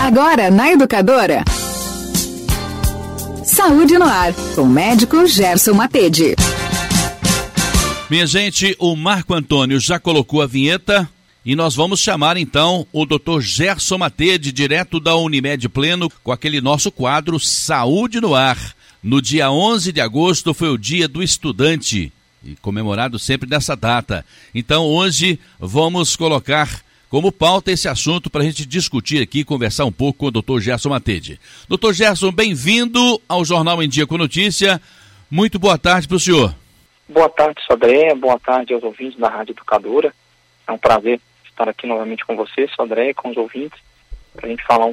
Agora na Educadora. Saúde no ar, com o médico Gerson Matede. Minha gente, o Marco Antônio já colocou a vinheta e nós vamos chamar então o Dr. Gerson Matede, direto da Unimed Pleno, com aquele nosso quadro Saúde no Ar. No dia 11 de agosto foi o Dia do Estudante, e comemorado sempre nessa data. Então hoje vamos colocar como pauta esse assunto para a gente discutir aqui, conversar um pouco com o Dr. Gerson Matede. Dr. Gerson, bem-vindo ao Jornal em Dia com Notícia. Muito boa tarde para o senhor. Boa tarde, Sodré. Boa tarde aos ouvintes da Rádio Educadora. É um prazer estar aqui novamente com você, Sodré, com os ouvintes, para a gente falar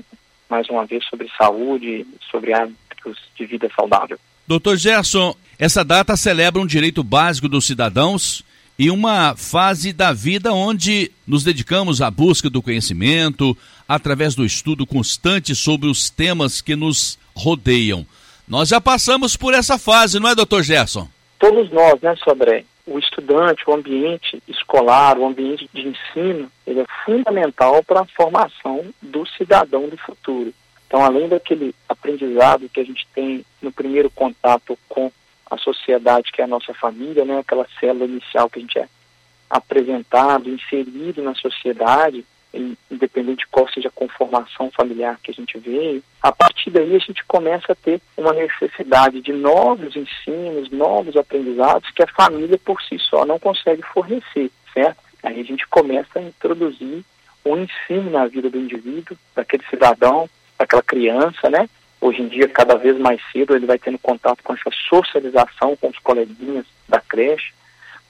mais uma vez sobre saúde, sobre hábitos de vida saudável. Doutor Gerson, essa data celebra um direito básico dos cidadãos e uma fase da vida onde nos dedicamos à busca do conhecimento através do estudo constante sobre os temas que nos rodeiam. Nós já passamos por essa fase, não é, doutor Gerson? Todos nós, né, Sodré? O estudante, o ambiente escolar, o ambiente de ensino, ele é fundamental para a formação do cidadão do futuro. Então, além daquele aprendizado que a gente tem no primeiro contato com a sociedade que é a nossa família, né, aquela célula inicial que a gente é apresentado, inserido na sociedade, independente de qual seja a conformação familiar que a gente veio, a partir daí a gente começa a ter uma necessidade de novos ensinos, novos aprendizados que a família por si só não consegue fornecer, certo? Aí a gente começa a introduzir um ensino na vida do indivíduo, daquele cidadão, daquela criança, né? Hoje em dia, cada vez mais cedo, ele vai tendo contato com essa socialização com os coleguinhas da creche,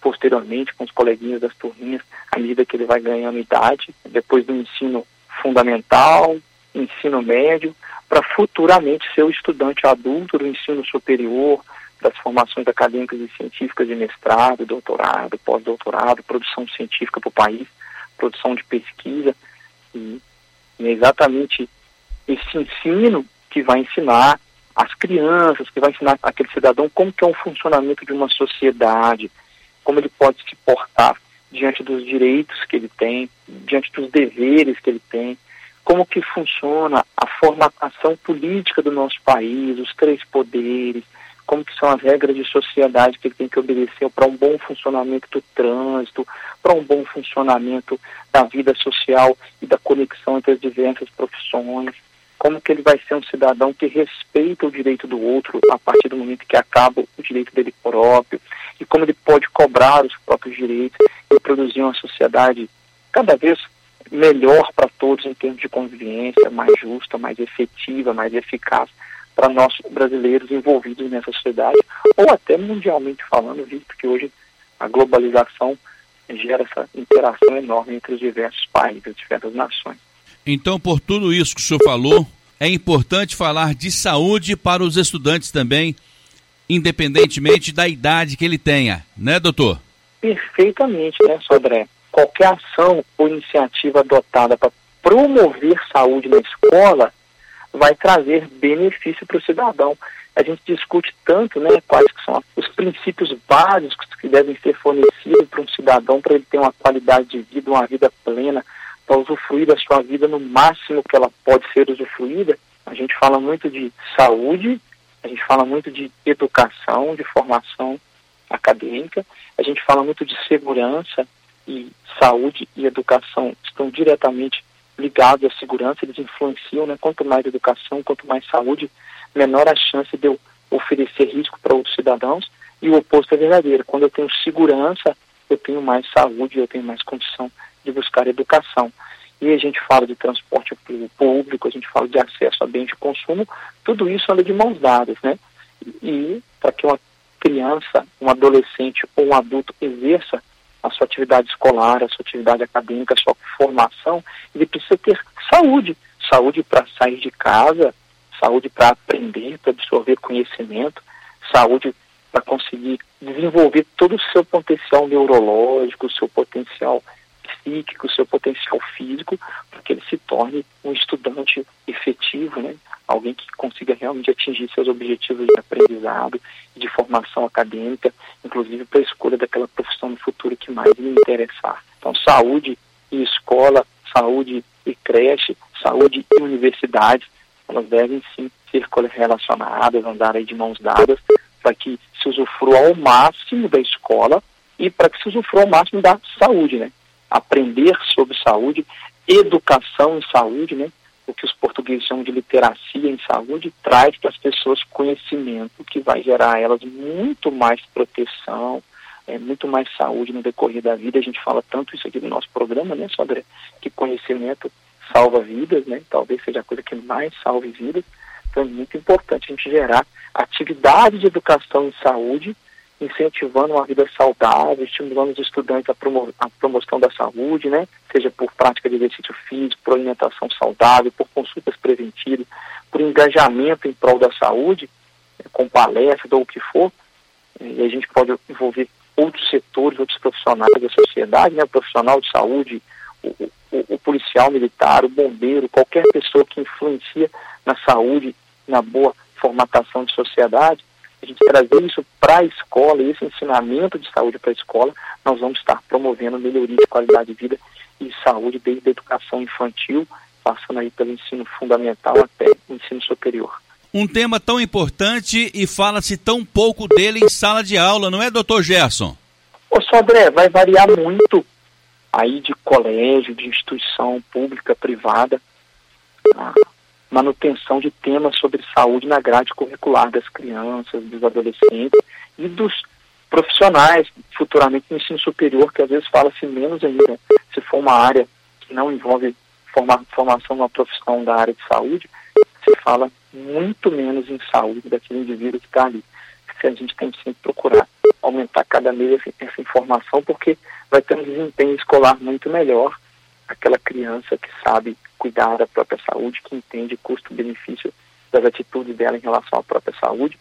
posteriormente com os coleguinhas das turminhas, à medida que ele vai ganhando idade, depois do ensino fundamental, ensino médio, para futuramente ser o estudante adulto do ensino superior, das formações acadêmicas e científicas de mestrado, doutorado, pós-doutorado, produção científica para o país, produção de pesquisa. E, e é exatamente esse ensino que vai ensinar as crianças, que vai ensinar aquele cidadão como que é o funcionamento de uma sociedade, como ele pode se portar diante dos direitos que ele tem, diante dos deveres que ele tem, como que funciona a formatação política do nosso país, os três poderes, como que são as regras de sociedade que ele tem que obedecer para um bom funcionamento do trânsito, para um bom funcionamento da vida social e da conexão entre as diversas profissões como que ele vai ser um cidadão que respeita o direito do outro a partir do momento que acaba o direito dele próprio, e como ele pode cobrar os próprios direitos e produzir uma sociedade cada vez melhor para todos em termos de convivência, mais justa, mais efetiva, mais eficaz para nós brasileiros envolvidos nessa sociedade, ou até mundialmente falando, visto que hoje a globalização gera essa interação enorme entre os diversos países, as diversas nações. Então, por tudo isso que o senhor falou, é importante falar de saúde para os estudantes também, independentemente da idade que ele tenha, né, doutor? Perfeitamente, né, Sodré? Qualquer ação ou iniciativa adotada para promover saúde na escola vai trazer benefício para o cidadão. A gente discute tanto, né, quais são os princípios básicos que devem ser fornecidos para um cidadão para ele ter uma qualidade de vida, uma vida plena, para usufruir da sua vida no máximo que ela pode ser usufruída. A gente fala muito de saúde, a gente fala muito de educação, de formação acadêmica, a gente fala muito de segurança e saúde e educação estão diretamente ligados à segurança, eles influenciam, né? Quanto mais educação, quanto mais saúde, menor a chance de eu oferecer risco para outros cidadãos e o oposto é verdadeiro. Quando eu tenho segurança, eu tenho mais saúde, eu tenho mais condição de buscar educação. E a gente fala de transporte público, a gente fala de acesso a bens de consumo, tudo isso anda de mãos dadas, né? E para que uma criança, um adolescente ou um adulto exerça a sua atividade escolar, a sua atividade acadêmica, a sua formação, ele precisa ter saúde. Saúde para sair de casa, saúde para aprender, para absorver conhecimento, saúde para conseguir desenvolver todo o seu potencial neurológico, o seu potencial psíquico, seu potencial físico, para que ele se torne um estudante efetivo, né? alguém que consiga realmente atingir seus objetivos de aprendizado de formação acadêmica, inclusive para a escolha daquela profissão no futuro que mais lhe interessar. Então, saúde e escola, saúde e creche, saúde e universidade, elas devem sim ser relacionadas, andar aí de mãos dadas, para que se usufrua ao máximo da escola e para que se usufrua ao máximo da saúde, né? Aprender sobre saúde, educação em saúde, né? O que os portugueses chamam de literacia em saúde, traz para as pessoas conhecimento que vai gerar a elas muito mais proteção, é, muito mais saúde no decorrer da vida. A gente fala tanto isso aqui no nosso programa, né, Sodré? Que conhecimento salva vidas, né? Talvez seja a coisa que mais salve vidas. Então é muito importante a gente gerar atividade de educação em saúde, incentivando uma vida saudável, estimulando os estudantes a, promo promoção da saúde, né? Seja por prática de exercício físico, por alimentação saudável, por consultas preventivas, por engajamento em prol da saúde, né, com palestras ou o que for. E a gente pode envolver outros setores, outros profissionais da sociedade, né? O profissional de saúde, o, o, o policial militar, o bombeiro, qualquer pessoa que influencia na saúde, na boa formatação de sociedade, a gente trazer isso para a escola, esse ensinamento de saúde para a escola, nós vamos estar promovendo melhoria de qualidade de vida e saúde desde a educação infantil, passando aí pelo ensino fundamental até o ensino superior. Um tema tão importante e fala-se tão pouco dele em sala de aula, não é, doutor Gerson? Ô, Sodré, vai variar muito aí de colégio, de instituição pública, privada, a manutenção de temas sobre saúde na grade curricular das crianças, dos adolescentes e dos profissionais, futuramente no ensino superior, que às vezes fala-se menos ainda, se for uma área que não envolve forma, formação numa profissão da área de saúde, se fala muito menos em saúde daquele indivíduo que está ali. Se a gente tem que sempre procurar aumentar cada mês essa informação, porque vai ter um desempenho escolar muito melhor aquela criança que sabe cuidar da própria saúde, que entende custo-benefício das atitudes dela em relação à própria saúde,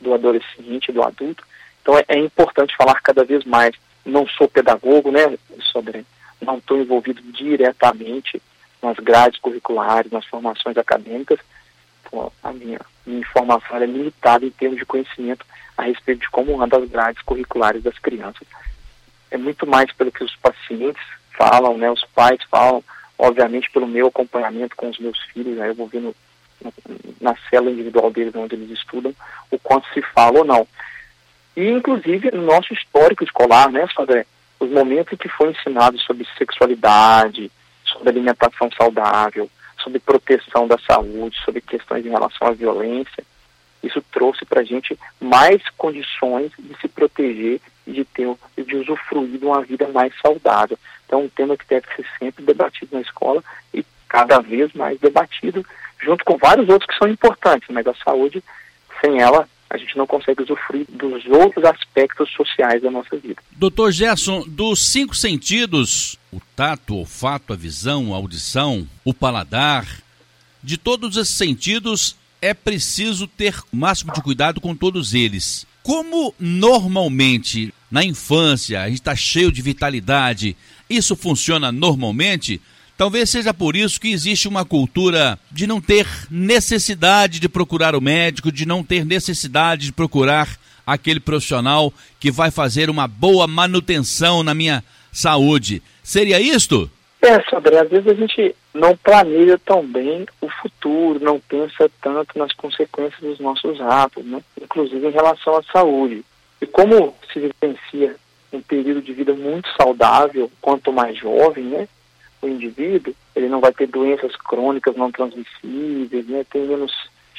do adolescente, do adulto. Então é, é importante falar cada vez mais. Não sou pedagogo, né, sobre, não estou envolvido diretamente nas grades curriculares, nas formações acadêmicas. Então, a minha, minha informação é limitada em termos de conhecimento a respeito de como anda as grades curriculares das crianças. É muito mais pelo que os pacientes falam, né, os pais falam, obviamente pelo meu acompanhamento com os meus filhos, né, eu vou ver no, na célula individual deles onde eles estudam, o quanto se fala ou não. E inclusive no nosso histórico escolar, né, Sandré, os momentos que foi ensinado sobre sexualidade, sobre alimentação saudável, sobre proteção da saúde, sobre questões em relação à violência, isso trouxe para a gente mais condições de se proteger e de ter de usufruir de uma vida mais saudável. Então, um tema que deve ser sempre debatido na escola e cada vez mais debatido, junto com vários outros que são importantes, mas a saúde, sem ela, a gente não consegue usufruir dos outros aspectos sociais da nossa vida. Doutor Gerson, dos cinco sentidos, o tato, o olfato, a visão, a audição, o paladar, de todos esses sentidos, é preciso ter o máximo de cuidado com todos eles. Como normalmente na infância a gente está cheio de vitalidade, isso funciona normalmente? Talvez seja por isso que existe uma cultura de não ter necessidade de procurar o médico, de não ter necessidade de procurar aquele profissional que vai fazer uma boa manutenção na minha saúde. Seria isto? É, Sandré, às vezes a gente não planeja tão bem o futuro, não pensa tanto nas consequências dos nossos atos, né? inclusive em relação à saúde. E como se vivencia um período de vida muito saudável, quanto mais jovem, né, o indivíduo, ele não vai ter doenças crônicas não transmissíveis, né, tem menos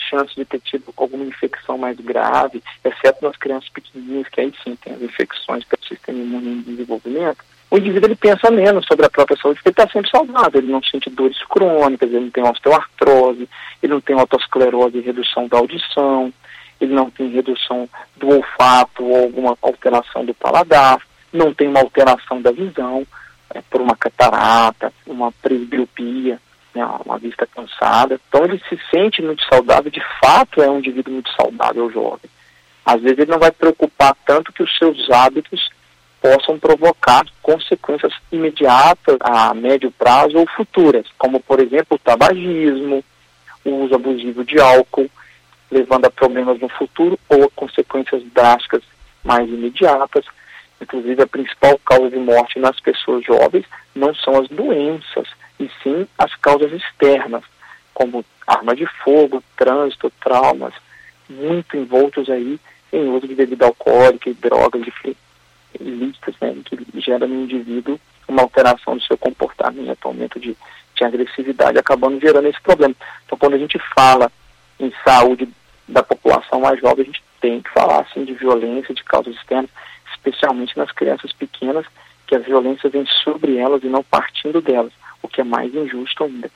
chance de ter tido alguma infecção mais grave, exceto nas crianças pequenininhas, que aí sim tem as infecções pelo sistema imune em desenvolvimento o indivíduo ele pensa menos sobre a própria saúde porque ele está sempre saudável, ele não sente dores crônicas, ele não tem osteoartrose, ele não tem autosclerose e redução da audição, ele não tem redução do olfato ou alguma alteração do paladar, não tem uma alteração da visão é, por uma catarata, uma presbiopia, né, uma vista cansada. Então ele se sente muito saudável, de fato é um indivíduo muito saudável jovem. Às vezes ele não vai preocupar tanto que os seus hábitos possam provocar consequências imediatas a médio prazo ou futuras, como por exemplo o tabagismo, o uso abusivo de álcool, levando a problemas no futuro ou a consequências drásticas mais imediatas. Inclusive a principal causa de morte nas pessoas jovens não são as doenças e sim as causas externas, como arma de fogo, trânsito, traumas, muito envoltos aí em uso de bebida alcoólica e drogas ilícitas, né, que gera no indivíduo uma alteração do seu comportamento, aumento de, de agressividade, acabando gerando esse problema. Então, quando a gente fala em saúde da população mais jovem, a gente tem que falar assim de violência, de causas externas, especialmente nas crianças pequenas, que a violência vem sobre elas e não partindo delas, o que é mais injusto ainda.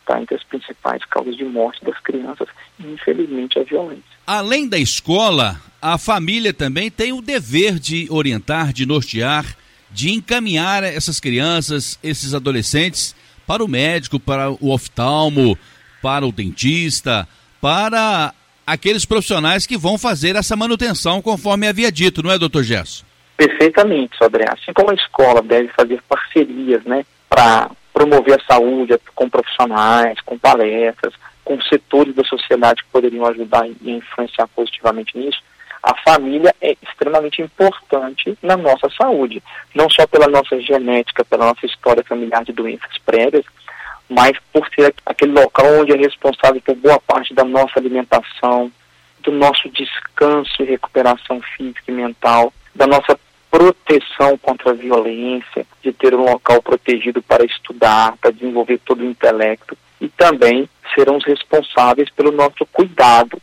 Está entre as principais causas de morte das crianças e, infelizmente, a violência. Além da escola, a família também tem o dever de orientar, de nortear, de encaminhar essas crianças, esses adolescentes, para o médico, para o oftalmo, para o dentista, para aqueles profissionais que vão fazer essa manutenção conforme havia dito, não é, doutor Gesso? Perfeitamente, Sodré. Assim como a escola deve fazer parcerias, né, para promover a saúde com profissionais, com palestras, com setores da sociedade que poderiam ajudar e influenciar positivamente nisso, a família é extremamente importante na nossa saúde, não só pela nossa genética, pela nossa história familiar de doenças prévias, mas por ser aquele local onde é responsável por boa parte da nossa alimentação, do nosso descanso e recuperação física e mental, da nossa proteção contra a violência, de ter um local protegido para estudar, para desenvolver todo o intelecto e também serão os responsáveis pelo nosso cuidado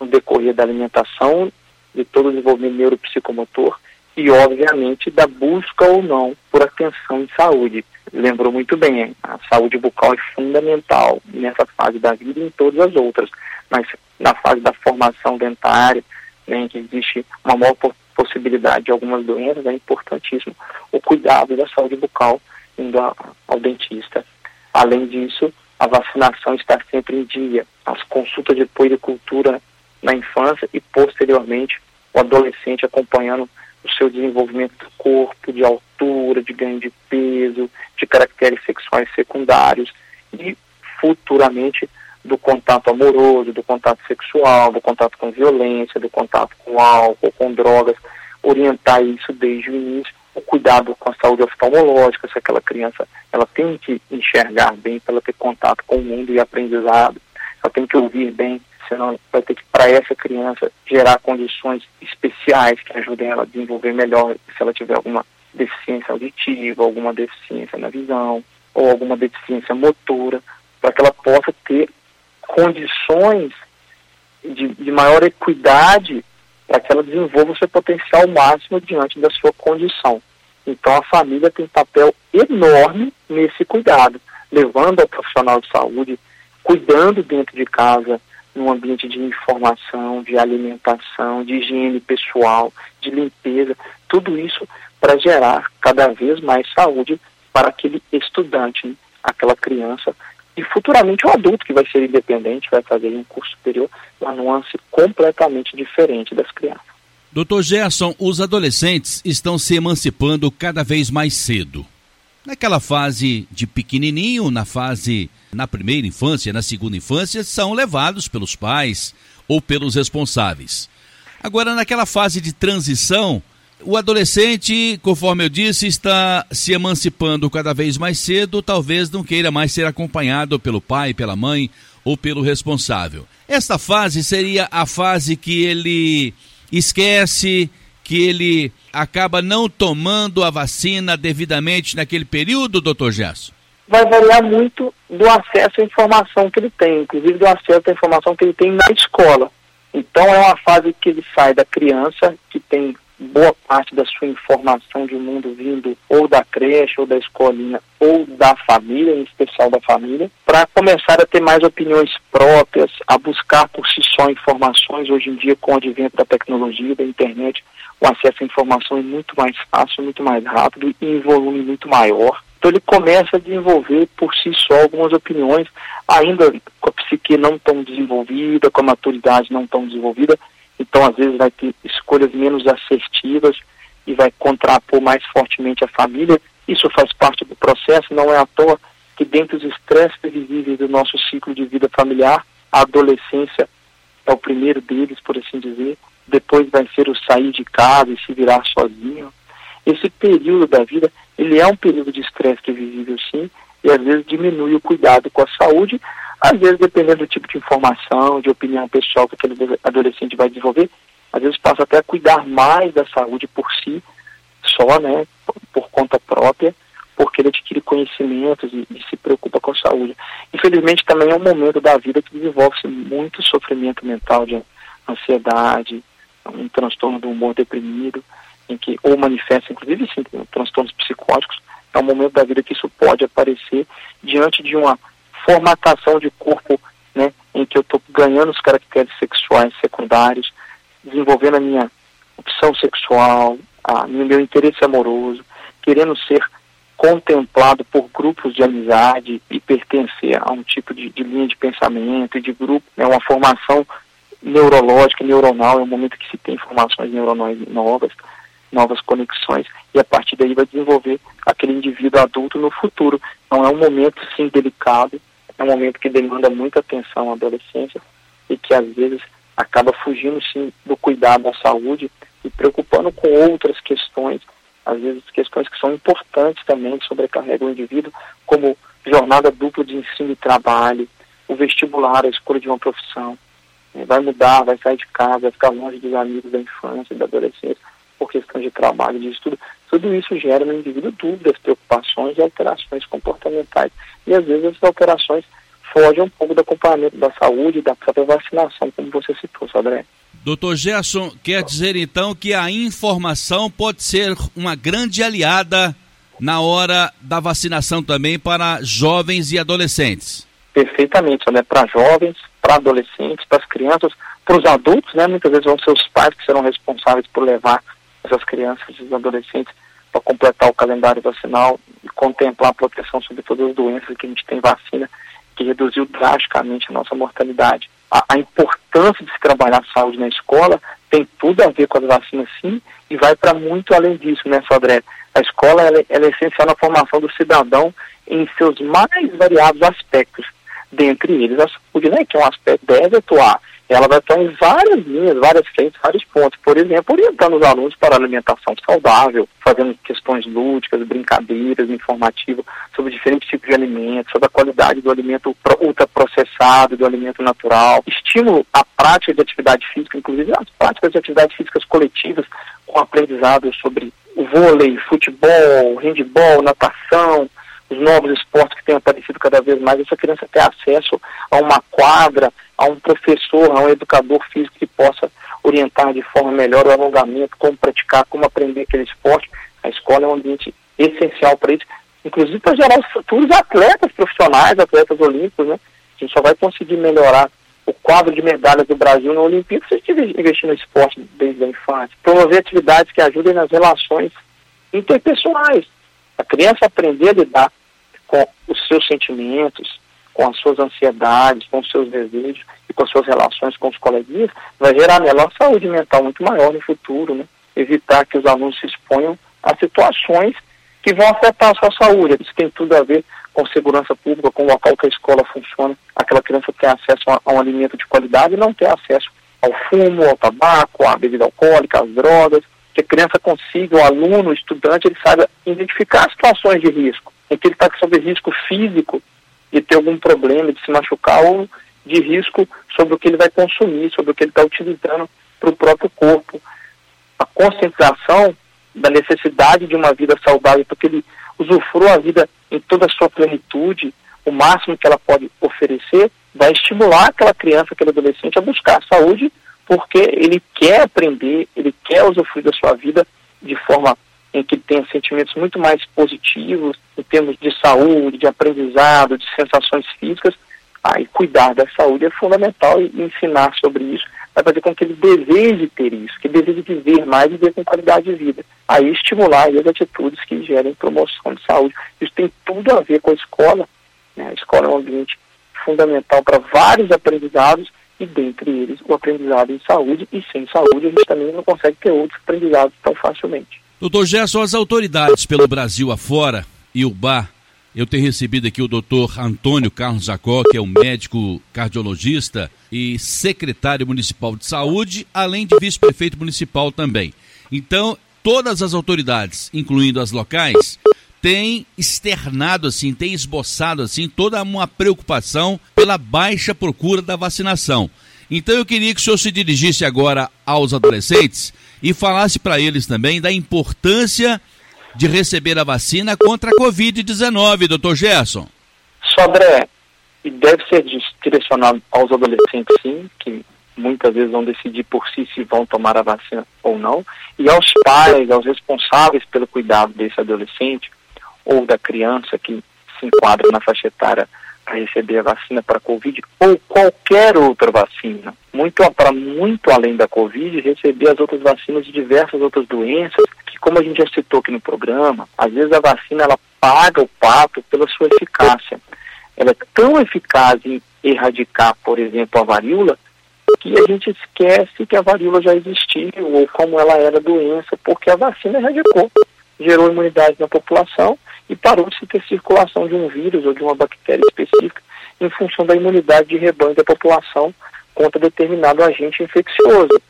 no decorrer da alimentação, de todo o desenvolvimento neuropsicomotor e, obviamente, da busca ou não por atenção em saúde. Lembrou muito bem, a saúde bucal é fundamental nessa fase da vida e em todas as outras, mas na fase da formação dentária, né, que existe uma maior possibilidade de algumas doenças, é importantíssimo o cuidado da saúde bucal indo ao dentista. Além disso, a vacinação está sempre em dia, as consultas de puericultura na infância e posteriormente o adolescente acompanhando o seu desenvolvimento do corpo, de altura, de ganho de peso, de caracteres sexuais secundários e futuramente do contato amoroso, do contato sexual, do contato com violência, do contato com álcool, com drogas, orientar isso desde o início, o cuidado com a saúde oftalmológica, se aquela criança ela tem que enxergar bem para ela ter contato com o mundo e aprendizado, ela tem que ouvir bem senão vai ter que, para essa criança, gerar condições especiais que ajudem ela a desenvolver melhor se ela tiver alguma deficiência auditiva, alguma deficiência na visão, ou alguma deficiência motora, para que ela possa ter condições de, de maior equidade para que ela desenvolva o seu potencial máximo diante da sua condição. Então a família tem um papel enorme nesse cuidado, levando ao profissional de saúde, cuidando dentro de casa num ambiente de informação, de alimentação, de higiene pessoal, de limpeza, tudo isso para gerar cada vez mais saúde para aquele estudante, né? aquela criança e futuramente o adulto que vai ser independente, vai fazer um curso superior, uma nuance completamente diferente das crianças. Doutor Gerson, os adolescentes estão se emancipando cada vez mais cedo. Naquela fase de pequenininho, na fase na primeira infância, na segunda infância, são levados pelos pais ou pelos responsáveis. Agora, naquela fase de transição, o adolescente, conforme eu disse, está se emancipando cada vez mais cedo, talvez não queira mais ser acompanhado pelo pai, pela mãe ou pelo responsável. Esta fase seria a fase que ele esquece, que ele acaba não tomando a vacina devidamente naquele período, doutor Gesso? vai variar muito do acesso à informação que ele tem, inclusive do acesso à informação que ele tem na escola. Então é uma fase que ele sai da criança, que tem boa parte da sua informação de mundo vindo ou da creche, ou da escolinha, ou da família, em especial da família, para começar a ter mais opiniões próprias, a buscar por si só informações. Hoje em dia, com o advento da tecnologia, da internet, o acesso à informação é muito mais fácil, muito mais rápido e em volume muito maior. Então ele começa a desenvolver por si só algumas opiniões, ainda com a psique não tão desenvolvida, com a maturidade não tão desenvolvida, então às vezes vai ter escolhas menos assertivas e vai contrapor mais fortemente a família. Isso faz parte do processo, não é à toa que dentro dos estresses previsíveis do nosso ciclo de vida familiar, a adolescência é o primeiro deles, por assim dizer, depois vai ser o sair de casa e se virar sozinho. Esse período da vida ele é um período de estresse visível sim, e às vezes diminui o cuidado com a saúde, às vezes dependendo do tipo de informação, de opinião pessoal que aquele adolescente vai desenvolver, às vezes passa até a cuidar mais da saúde por si, só, né, por conta própria, porque ele adquire conhecimentos e, e, se preocupa com a saúde. Infelizmente também é um momento da vida que desenvolve-se muito sofrimento mental de ansiedade, um transtorno do humor deprimido, em que ou manifesta inclusive sim, transtornos psicóticos, é um momento da vida que isso pode aparecer diante de uma formatação de corpo, né, em que eu estou ganhando os caracteres sexuais secundários, desenvolvendo a minha opção sexual, a, meu interesse amoroso, querendo ser contemplado por grupos de amizade e pertencer a um tipo de, de linha de pensamento e de grupo, é né, uma formação neurológica, neuronal, é um momento que se tem informações neuronais novas, novas conexões, e a partir daí vai desenvolver aquele indivíduo adulto no futuro. Então é um momento, sim, delicado, é um momento que demanda muita atenção à adolescência e que às vezes acaba fugindo, sim, do cuidado da saúde e preocupando com outras questões, às vezes questões que são importantes também, que sobrecarregam o indivíduo, como jornada dupla de ensino e trabalho, o vestibular, a escolha de uma profissão. Vai mudar, vai sair de casa, vai ficar longe dos amigos da infância, da adolescência, por questão de trabalho, de estudo. Tudo isso gera no indivíduo dúvidas, preocupações e alterações comportamentais. E às vezes essas alterações fogem um pouco do acompanhamento da saúde da própria vacinação, como você citou, Sodré. Doutor Gerson, quer dizer então que a informação pode ser uma grande aliada na hora da vacinação também para jovens e adolescentes? Perfeitamente, né? para jovens, para adolescentes, para as crianças, para os adultos, né? muitas vezes vão ser os pais que serão responsáveis por levar essas crianças e adolescentes para completar o calendário vacinal e contemplar a proteção sobre todas as doenças que a gente tem vacina, que reduziu drasticamente a nossa mortalidade a, a, importância de se trabalhar saúde na escola tem tudo a ver com as vacinas, sim, e vai para muito além disso, né, Sodré? A escola ela, ela é essencial na formação do cidadão em seus mais variados aspectos, dentre eles a saúde, né, que é um aspecto deve atuar ela vai estar em várias linhas, várias frentes, vários pontos. Por exemplo, orientando os alunos para alimentação saudável, fazendo questões lúdicas, brincadeiras, informativas sobre diferentes tipos de alimentos, sobre a qualidade do alimento ultraprocessado, do alimento natural. Estímulo à prática de atividade física, inclusive as práticas de atividades físicas coletivas, com aprendizado sobre vôlei, futebol, handebol, natação, os novos esportes que têm aparecido cada vez mais, essa criança ter acesso a uma quadra, a um professor, a um educador físico que possa orientar de forma melhor o alongamento, como praticar, como aprender aquele esporte. A escola é um ambiente essencial para isso, inclusive para gerar os futuros atletas profissionais, atletas olímpicos, né? A gente só vai conseguir melhorar o quadro de medalhas do Brasil na Olimpíada se a gente investir no esporte desde a infância. Promover atividades que ajudem nas relações interpessoais. A criança aprender a lidar com os seus sentimentos, com as suas ansiedades, com os seus desejos e com as suas relações com os coleguinhas, vai gerar uma saúde mental muito maior no futuro, né? Evitar que os alunos se exponham a situações que vão afetar a sua saúde. Isso tem tudo a ver com segurança pública, com o local que a escola funciona. Aquela criança ter acesso a, um alimento de qualidade e não ter acesso ao fumo, ao tabaco, à bebida alcoólica, às drogas. Que a criança consiga, o aluno, o estudante, ele saiba identificar situações de risco, em que ele está sob risco físico de ter algum problema, de se machucar ou de risco sobre o que ele vai consumir, sobre o que ele está utilizando para o próprio corpo. A conscientização da necessidade de uma vida saudável, porque ele usufrua a vida em toda a sua plenitude, o máximo que ela pode oferecer, vai estimular aquela criança, aquele adolescente a buscar a saúde, porque ele quer aprender, ele quer usufruir da sua vida de forma em que tenha sentimentos muito mais positivos em termos de saúde, de aprendizado, de sensações físicas, aí cuidar da saúde é fundamental e ensinar sobre isso vai fazer com que ele deseje ter isso, que deseje viver mais e viver com qualidade de vida. Aí estimular as atitudes que gerem promoção de saúde. Isso tem tudo a ver com a escola. Né? A escola é um ambiente fundamental para vários aprendizados e dentre eles o aprendizado em saúde e sem saúde a gente também não consegue ter outros aprendizados tão facilmente. Doutor Gerson, as autoridades pelo Brasil afora e o BAR, eu tenho recebido aqui o doutor Antônio Carlos Jacó, que é um médico cardiologista e secretário municipal de saúde, além de vice-prefeito municipal também. Então, todas as autoridades, incluindo as locais, tem externado assim, tem esboçado assim toda uma preocupação pela baixa procura da vacinação. Então eu queria que o senhor se dirigisse agora aos adolescentes e falasse para eles também da importância de receber a vacina contra a Covid-19, doutor Gerson. Sodré, e deve ser direcionado aos adolescentes, sim, que muitas vezes vão decidir por si se vão tomar a vacina ou não, e aos pais, aos responsáveis pelo cuidado desse adolescente ou da criança que se enquadra na faixa etária para receber a vacina para a Covid ou qualquer outra vacina, muito para muito além da Covid, receber as outras vacinas de diversas outras doenças, que como a gente já citou aqui no programa, às vezes a vacina ela paga o pato pela sua eficácia. Ela é tão eficaz em erradicar, por exemplo, a varíola, que a gente esquece que a varíola já existiu ou como ela era doença, porque a vacina erradicou, gerou imunidade na população e parou de se ter circulação de um vírus ou de uma bactéria específica em função da imunidade de rebanho da população contra determinado agente infeccioso.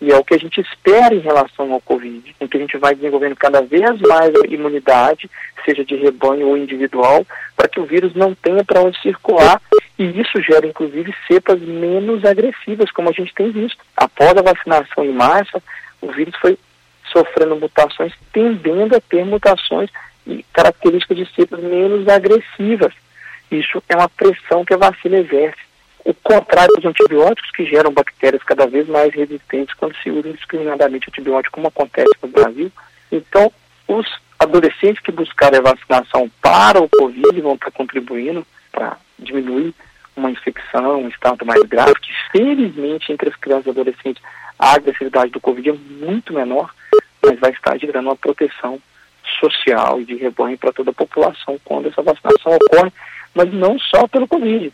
E é o que a gente espera em relação ao Covid, em que a gente vai desenvolvendo cada vez mais imunidade, seja de rebanho ou individual, para que o vírus não tenha para onde circular. E isso gera, inclusive, cepas menos agressivas, como a gente tem visto. Após a vacinação em massa, o vírus foi sofrendo mutações, tendendo a ter mutações características de cepas menos agressivas. Isso é uma pressão que a vacina exerce. O contrário dos antibióticos, que geram bactérias cada vez mais resistentes quando se usa indiscriminadamente antibiótico, como acontece no Brasil. Então, os adolescentes que buscarem a vacinação para o Covid vão estar contribuindo para diminuir uma infecção, um estado mais grave, que felizmente entre as crianças e adolescentes a agressividade do Covid é muito menor, mas vai estar gerando uma proteção social e de rebanho para toda a população quando essa vacinação ocorre, mas não só pelo Covid.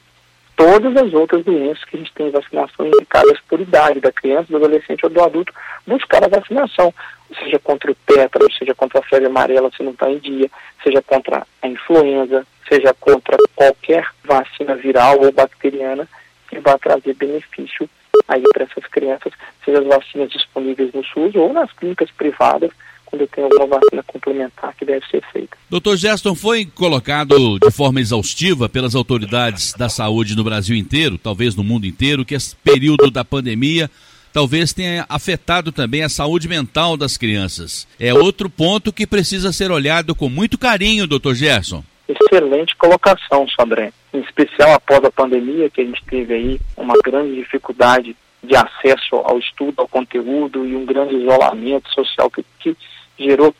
Todas as outras doenças que a gente tem vacinação indicadas por idade, da criança, do adolescente ou do adulto, buscar a vacinação, seja contra o tétano, seja contra a febre amarela se não está em dia, seja contra a influenza, seja contra qualquer vacina viral ou bacteriana que vá trazer benefício aí para essas crianças, seja as vacinas disponíveis no SUS ou nas clínicas privadas, quando tem alguma vacina complementar que deve ser feita. Doutor Geston, foi colocado de forma exaustiva pelas autoridades da saúde no Brasil inteiro, talvez no mundo inteiro, que esse período da pandemia talvez tenha afetado também a saúde mental das crianças. É outro ponto que precisa ser olhado com muito carinho, doutor Gerson. Excelente colocação, Sandré. Em especial após a pandemia, que a gente teve aí uma grande dificuldade de acesso ao estudo, ao conteúdo e um grande isolamento social que, que gerou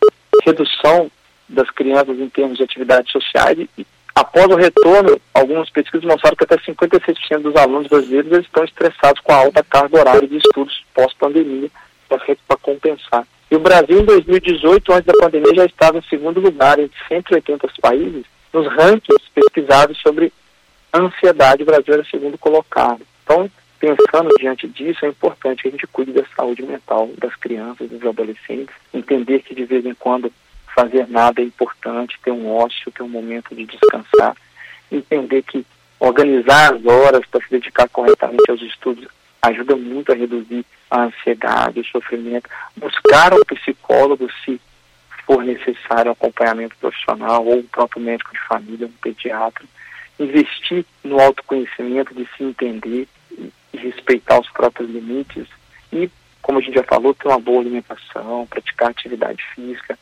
redução das crianças em termos de atividades sociais e, após o retorno, algumas pesquisas mostraram que até 56% dos alunos brasileiros estão estressados com a alta carga horária de estudos pós-pandemia para compensar. E o Brasil, em 2018, antes da pandemia, já estava em segundo lugar entre 180 países nos rankings pesquisados sobre ansiedade. O Brasil era segundo colocado. Então, pensando diante disso, é importante que a gente cuide da saúde mental das crianças, dos adolescentes, entender que de vez em quando fazer nada é importante, ter um ócio, ter um momento de descansar, entender que organizar as horas para se dedicar corretamente aos estudos ajuda muito a reduzir a ansiedade, o sofrimento, buscar um psicólogo se for necessário um acompanhamento profissional ou um próprio médico de família, um pediatra, investir no autoconhecimento de se entender respeitar os próprios limites e, como a gente já falou, ter uma boa alimentação, praticar atividade física,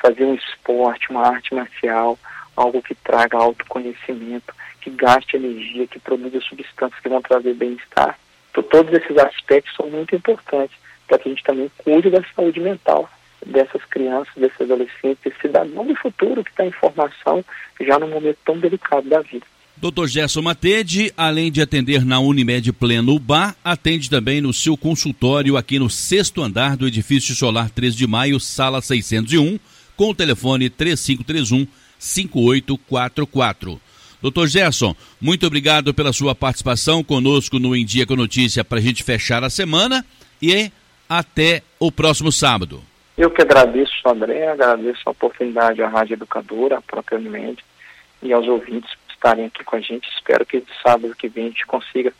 fazer um esporte, uma arte marcial, algo que traga autoconhecimento, que gaste energia, que produza substâncias que vão trazer bem-estar. Então, todos esses aspectos são muito importantes para que a gente também cuide da saúde mental dessas crianças, desses adolescentes, desse cidadão do futuro que está em formação já num momento tão delicado da vida. Dr. Gerson Matede, além de atender na Unimed Pleno Bar, atende também no seu consultório aqui no sexto andar do edifício Solar 3 de Maio, sala 601, com o telefone 3531 5844. Doutor Gerson, muito obrigado pela sua participação conosco no Em Dia com Notícia para a gente fechar a semana e até o próximo sábado. Eu que agradeço, André, agradeço a oportunidade à Rádio Educadora, Unimed e aos ouvintes estarem aqui com a gente. Espero que sábado que vem a gente consiga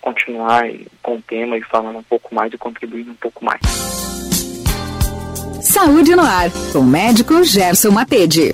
continuar com o tema e falando um pouco mais e contribuindo um pouco mais. Saúde no ar, com o médico Gerson Matede.